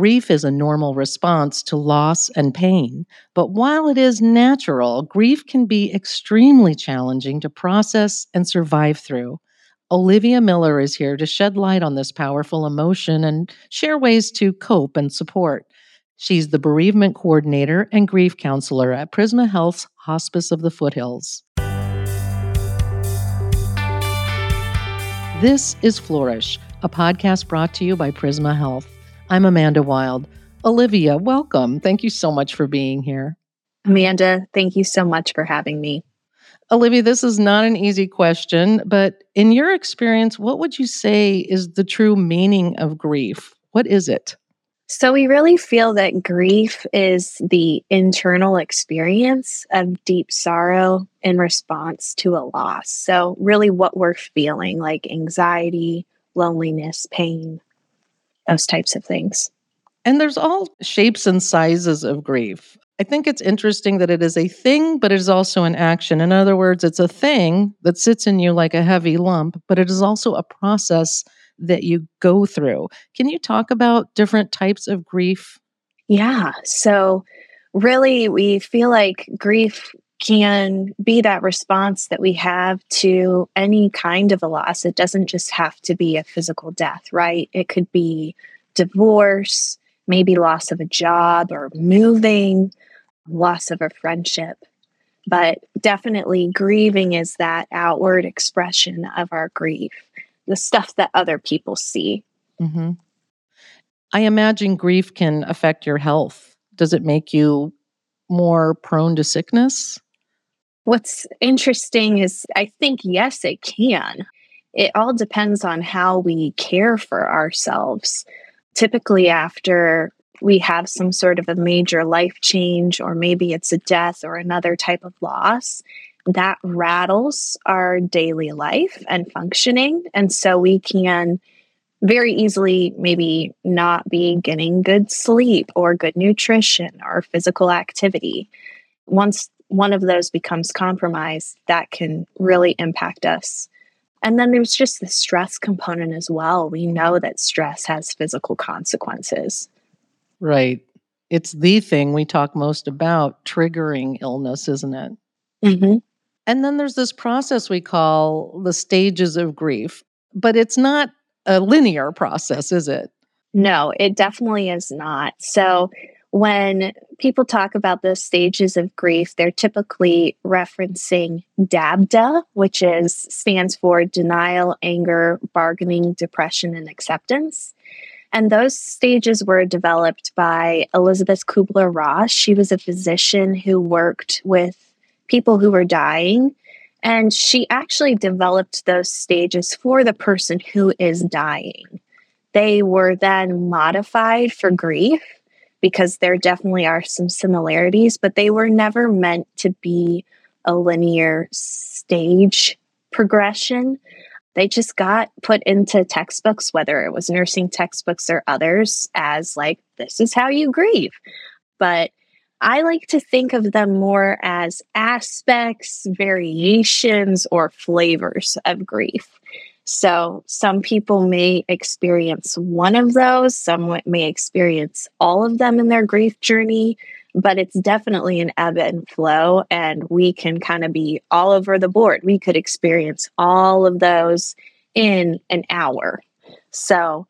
Grief is a normal response to loss and pain, but while it is natural, grief can be extremely challenging to process and survive through. Olivia Miller is here to shed light on this powerful emotion and share ways to cope and support. She's the bereavement coordinator and grief counselor at Prisma Health's Hospice of the Foothills. This is Flourish, a podcast brought to you by Prisma Health. I'm Amanda Wild. Olivia, welcome. Thank you so much for being here. Amanda, thank you so much for having me. Olivia, this is not an easy question, but in your experience, what would you say is the true meaning of grief? What is it? So, we really feel that grief is the internal experience of deep sorrow in response to a loss. So, really, what we're feeling like anxiety, loneliness, pain, those types of things. And there's all shapes and sizes of grief. I think it's interesting that it is a thing, but it is also an action. In other words, it's a thing that sits in you like a heavy lump, but it is also a process that you go through. Can you talk about different types of grief? Yeah. So, really, we feel like grief can be that response that we have to any kind of a loss. It doesn't just have to be a physical death, right? It could be divorce, maybe loss of a job or moving, loss of a friendship. But definitely, grieving is that outward expression of our grief, the stuff that other people see. Mm-hmm. I imagine grief can affect your health. Does it make you more prone to sickness? What's interesting is I think, yes, it can. It all depends on how we care for ourselves. Typically, after we have some sort of a major life change, or maybe it's a death or another type of loss, that rattles our daily life and functioning. And so we can very easily maybe not be getting good sleep or good nutrition or physical activity. Once one of those becomes compromised, that can really impact us. And then there's just the stress component as well. We know that stress has physical consequences. Right. It's the thing we talk most about triggering illness, isn't it? Mm-hmm. And then there's this process we call the stages of grief, but it's not a linear process, is it? No, it definitely is not. So when people talk about the stages of grief, they're typically referencing DABDA, which is stands for denial, anger, bargaining, depression, and acceptance. And those stages were developed by Elisabeth Kubler Ross. She was a physician who worked with people who were dying. And she actually developed those stages for the person who is dying. They were then modified for grief because there definitely are some similarities, but they were never meant to be a linear stage progression. They just got put into textbooks, whether it was nursing textbooks or others, as like, this is how you grieve. But I like to think of them more as aspects, variations, or flavors of grief. So some people may experience one of those, some may experience all of them in their grief journey, but it's definitely an ebb and flow. And we can kind of be all over the board. We could experience all of those in an hour. So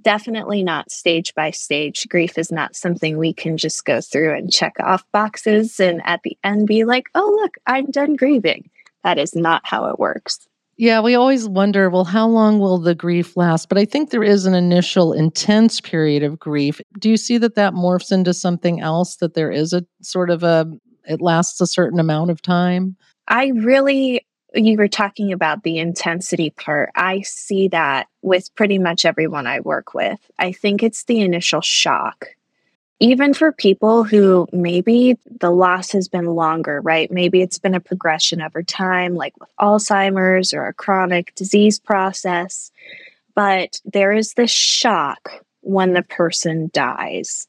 definitely not stage by stage. Grief is not something we can just go through and check off boxes and at the end be like, oh, look, I'm done grieving. That is not how it works. Yeah, we always wonder, well, how long will the grief last? But I think there is an initial intense period of grief. Do you see that that morphs into something else, that there is a sort of a, it lasts a certain amount of time? I really, you were talking about the intensity part. I see that with pretty much everyone I work with. I think it's the initial shock even for people who maybe the loss has been longer, right? Maybe it's been a progression over time, like with Alzheimer's or a chronic disease process. But there is this shock when the person dies.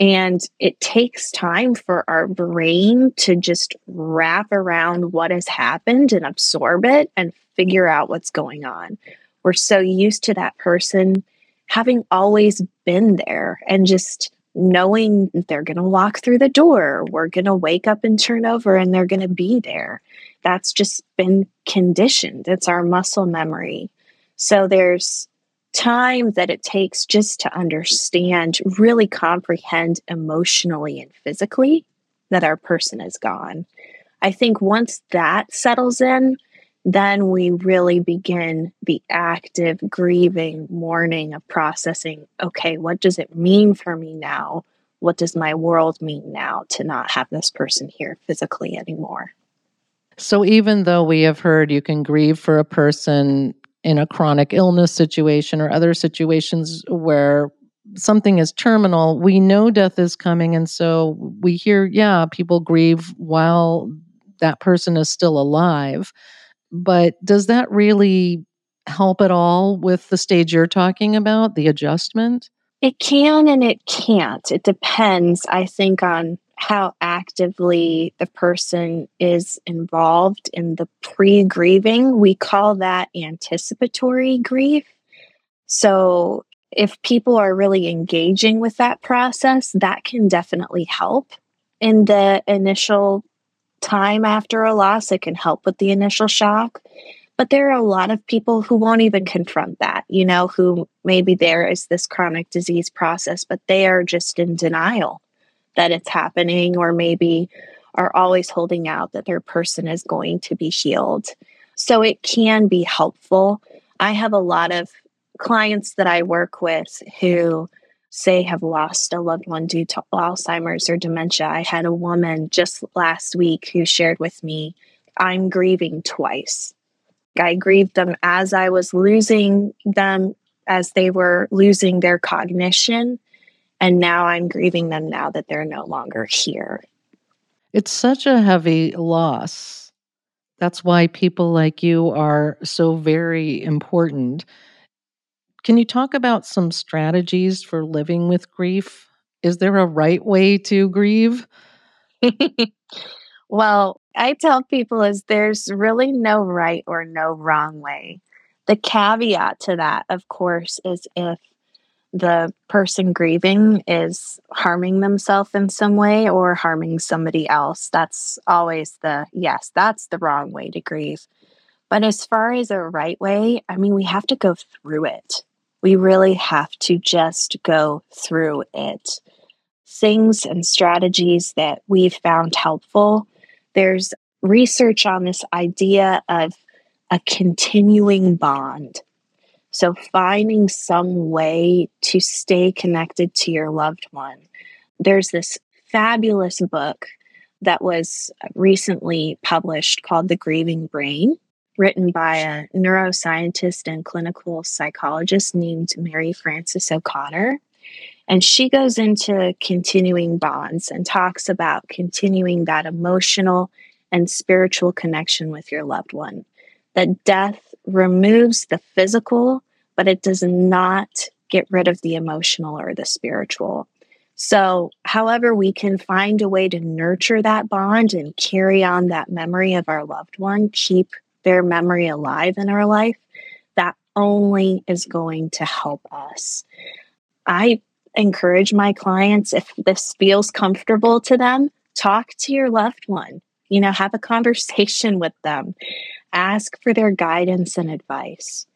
And it takes time for our brain to just wrap around what has happened and absorb it and figure out what's going on. We're so used to that person having always been there and just knowing they're going to walk through the door, we're going to wake up and turn over and they're going to be there. That's just been conditioned. It's our muscle memory. So there's time that it takes just to understand, really comprehend emotionally and physically that our person is gone. I think once that settles in, then we really begin the active grieving, mourning of processing. Okay, what does it mean for me now? What does my world mean now to not have this person here physically anymore? So, even though we have heard you can grieve for a person in a chronic illness situation or other situations where something is terminal, we know death is coming. And so we hear, yeah, people grieve while that person is still alive. But does that really help at all with the stage you're talking about, the adjustment? It can and it can't. It depends, I think, on how actively the person is involved in the pre grieving. We call that anticipatory grief. So, if people are really engaging with that process, that can definitely help in the initial time after a loss. It can help with the initial shock. But there are a lot of people who won't even confront that, you know, who maybe there is this chronic disease process, but they are just in denial that it's happening, or maybe are always holding out that their person is going to be healed. So it can be helpful. I have a lot of clients that I work with who say have lost a loved one due to Alzheimer's or dementia. I had a woman just last week who shared with me, I'm grieving twice. I grieved them as I was losing them, as they were losing their cognition. And now I'm grieving them now that they're no longer here. It's such a heavy loss. That's why people like you are so very important. Can you talk about some strategies for living with grief? Is there a right way to grieve? well, I tell people is there's really no right or no wrong way. The caveat to that, of course, is if the person grieving is harming themselves in some way or harming somebody else. That's always the yes, that's the wrong way to grieve. But as far as a right way, I mean, we have to go through it. We really have to just go through it. Things and strategies that we've found helpful. There's research on this idea of a continuing bond. So, finding some way to stay connected to your loved one. There's this fabulous book that was recently published called The Grieving Brain written by a neuroscientist and clinical psychologist named Mary Frances O'Connor. And she goes into continuing bonds and talks about continuing that emotional and spiritual connection with your loved one. That death removes the physical, but it does not get rid of the emotional or the spiritual. So, however, we can find a way to nurture that bond and carry on that memory of our loved one, keep their memory alive in our life, that only is going to help us. I encourage my clients, if this feels comfortable to them, talk to your loved one. You know, have a conversation with them, ask for their guidance and advice.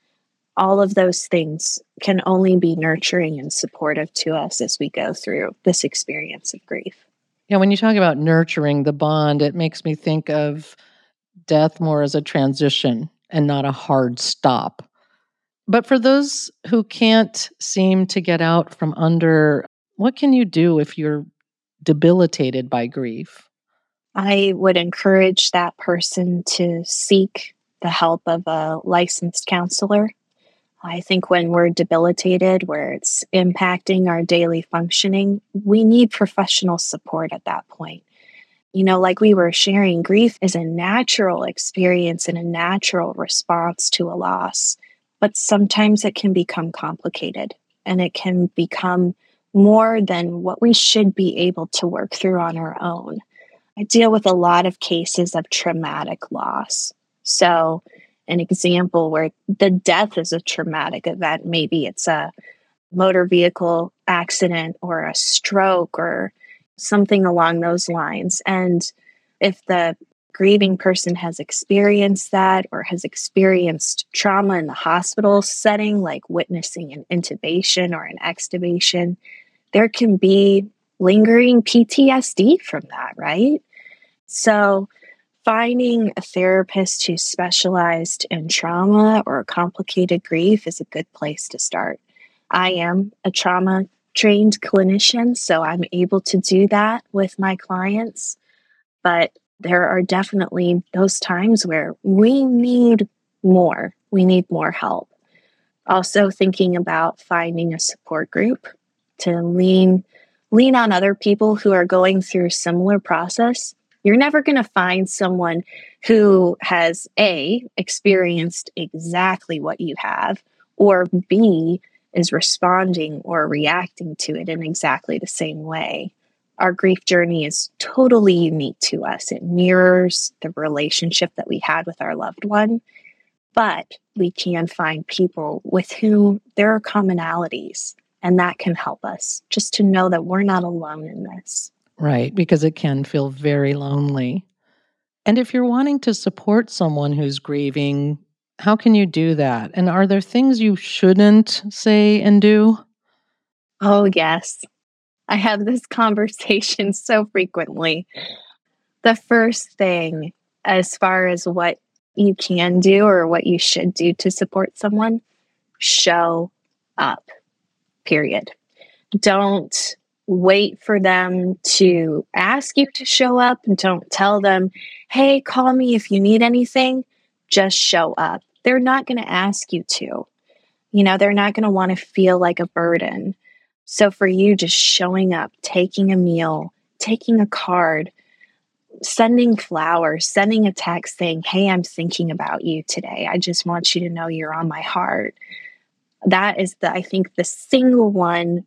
All of those things can only be nurturing and supportive to us as we go through this experience of grief. Yeah, when you talk about nurturing the bond, it makes me think of death more as a transition and not a hard stop. But for those who can't seem to get out from under, what can you do if you're debilitated by grief? I would encourage that person to seek the help of a licensed counselor. I think when we're debilitated, where it's impacting our daily functioning, we need professional support at that point. You know, like we were sharing, grief is a natural experience and a natural response to a loss. But sometimes it can become complicated and it can become more than what we should be able to work through on our own. I deal with a lot of cases of traumatic loss. So, an example where the death is a traumatic event, maybe it's a motor vehicle accident or a stroke or something along those lines. And if the grieving person has experienced that or has experienced trauma in the hospital setting, like witnessing an intubation or an extubation, there can be lingering PTSD from that, right? So, finding a therapist who's specialized in trauma or complicated grief is a good place to start. I am a trauma trained clinician, so I'm able to do that with my clients. But there are definitely those times where we need more. We need more help. Also, thinking about finding a support group to lean lean on other people who are going through a similar process. You're never going to find someone who has A, experienced exactly what you have, or B, is responding or reacting to it in exactly the same way. Our grief journey is totally unique to us. It mirrors the relationship that we had with our loved one, but we can find people with whom there are commonalities, and that can help us just to know that we're not alone in this. Right, because it can feel very lonely. And if you're wanting to support someone who's grieving, how can you do that? And are there things you shouldn't say and do? Oh, yes. I have this conversation so frequently. The first thing, as far as what you can do or what you should do to support someone, show up, period. Don't wait for them to ask you to show up and don't tell them, hey, call me if you need anything. Just show up. They're not going to ask you to. You know, they're not going to want to feel like a burden. So for you, just showing up, taking a meal, taking a card, sending flowers, sending a text saying, Hey, I'm thinking about you today. I just want you to know you're on my heart. That is the, I think, the single one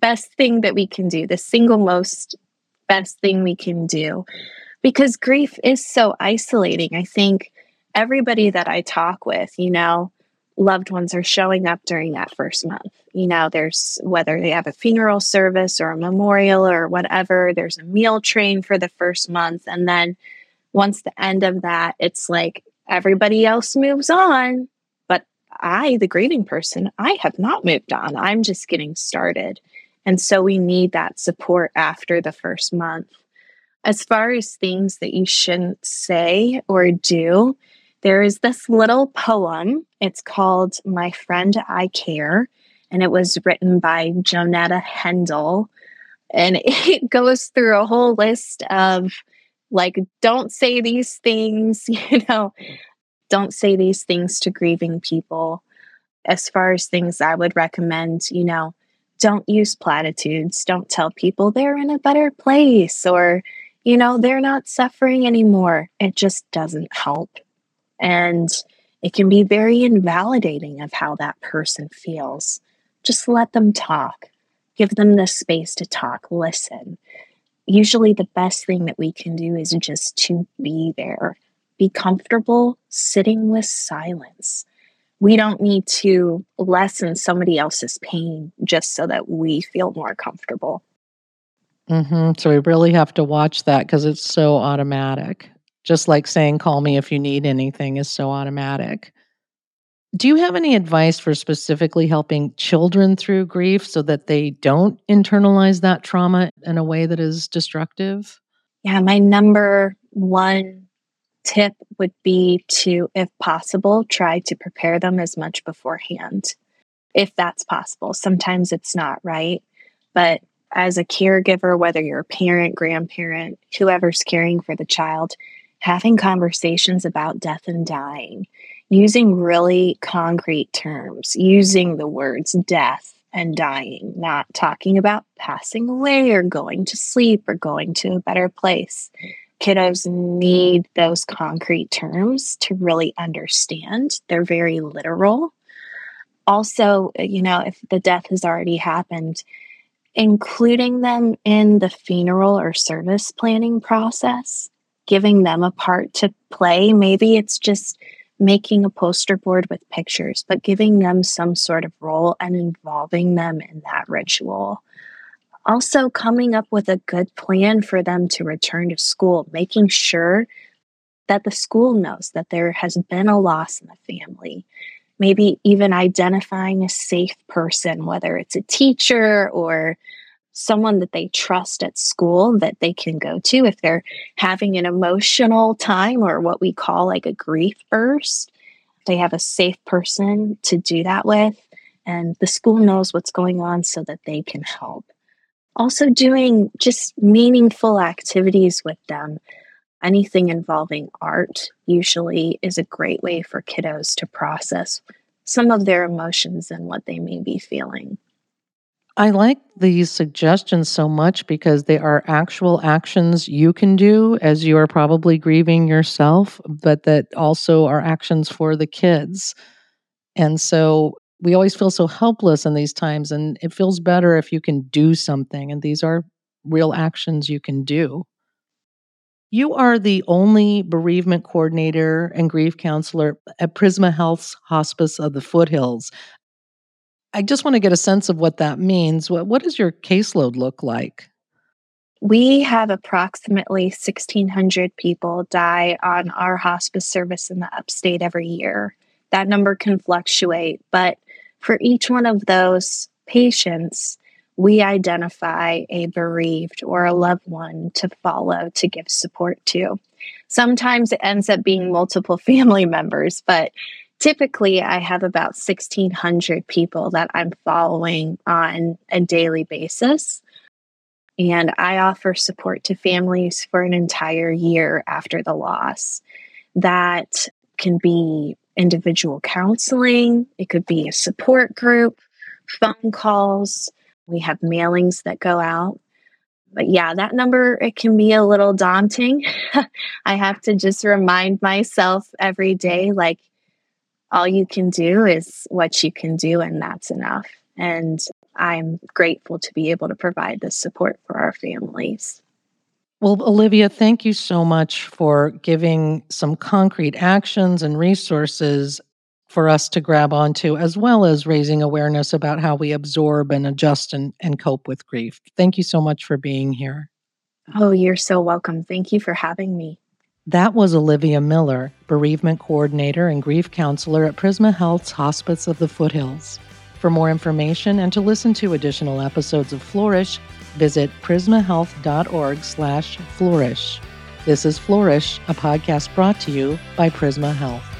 best thing that we can do, the single most best thing we can do. Because grief is so isolating. I think everybody that I talk with, you know, loved ones are showing up during that first month. You know, there's whether they have a funeral service or a memorial or whatever, there's a meal train for the first month. And then once the end of that, it's like everybody else moves on. But I, the grieving person, I have not moved on. I'm just getting started. And so we need that support after the first month. As far as things that you shouldn't say or do, there is this little poem. It's called My Friend I Care, and it was written by Joanetta Hendel. And it goes through a whole list of like, don't say these things, you know, don't say these things to grieving people. As far as things I would recommend, you know, don't use platitudes. Don't tell people they're in a better place or, you know, they're not suffering anymore. It just doesn't help. And it can be very invalidating of how that person feels. Just let them talk. Give them the space to talk, listen. Usually, the best thing that we can do is just to be there, be comfortable sitting with silence. We don't need to lessen somebody else's pain just so that we feel more comfortable. Mm-hmm. So we really have to watch that because it's so automatic just like saying call me if you need anything is so automatic. Do you have any advice for specifically helping children through grief so that they don't internalize that trauma in a way that is destructive? Yeah, my number one tip would be to, if possible, try to prepare them as much beforehand, if that's possible. Sometimes it's not, right? But as a caregiver, whether you're a parent, grandparent, whoever's caring for the child, having conversations about death and dying, using really concrete terms, using the words death and dying, not talking about passing away or going to sleep or going to a better place. Kiddos need those concrete terms to really understand. They're very literal. Also, uh, you know, if the death has already happened, including them in the funeral or service planning process giving them a part to play. Maybe it's just making a poster board with pictures, but giving them some sort of role and involving them in that ritual. Also, coming up with a good plan for them to return to school, making sure that the school knows that there has been a loss in the family. Maybe even identifying a safe person, whether it's a teacher or someone that they trust at school that they can go to if they're having an emotional time or what we call like a grief burst. They have a safe person to do that with, and the school knows what's going on so that they can help. Also, doing just meaningful activities with them. Anything involving art usually is a great way for kiddos to process some of their emotions and what they may be feeling. I like these suggestions so much because they are actual actions you can do as you are probably grieving yourself, but that also are actions for the kids. And so we always feel so helpless in these times, and it feels better if you can do something. And these are real actions you can do. You are the only bereavement coordinator and grief counselor at Prisma Health's Hospice of the Foothills. I just want to get a sense of what that means. What, what does your caseload look like? We have approximately 1,600 people die on our hospice service in the upstate every year. That number can fluctuate, but for each one of those patients, we identify a bereaved or a loved one to follow to give support to. Sometimes it ends up being multiple family members, but typically I have about 1,600 people that I'm following on a daily basis. And I offer support to families for an entire year after the loss. That can be individual counseling, it could be a support group, phone calls. We have mailings that go out. But yeah, that number it can be a little daunting. I have to just remind myself every day like all you can do is what you can do, and that's enough. And I'm grateful to be able to provide this support for our families. Well, Olivia, thank you so much for giving some concrete actions and resources for us to grab onto, as well as raising awareness about how we absorb and adjust and, and cope with grief. Thank you so much for being here. Oh, you're so welcome. Thank you for having me. That was Olivia Miller, bereavement coordinator and grief counselor at Prisma Health's Hospice of the Foothills. For more information and to listen to additional episodes of Flourish, visit prismahealth.org/flourish. This is Flourish, a podcast brought to you by Prisma Health.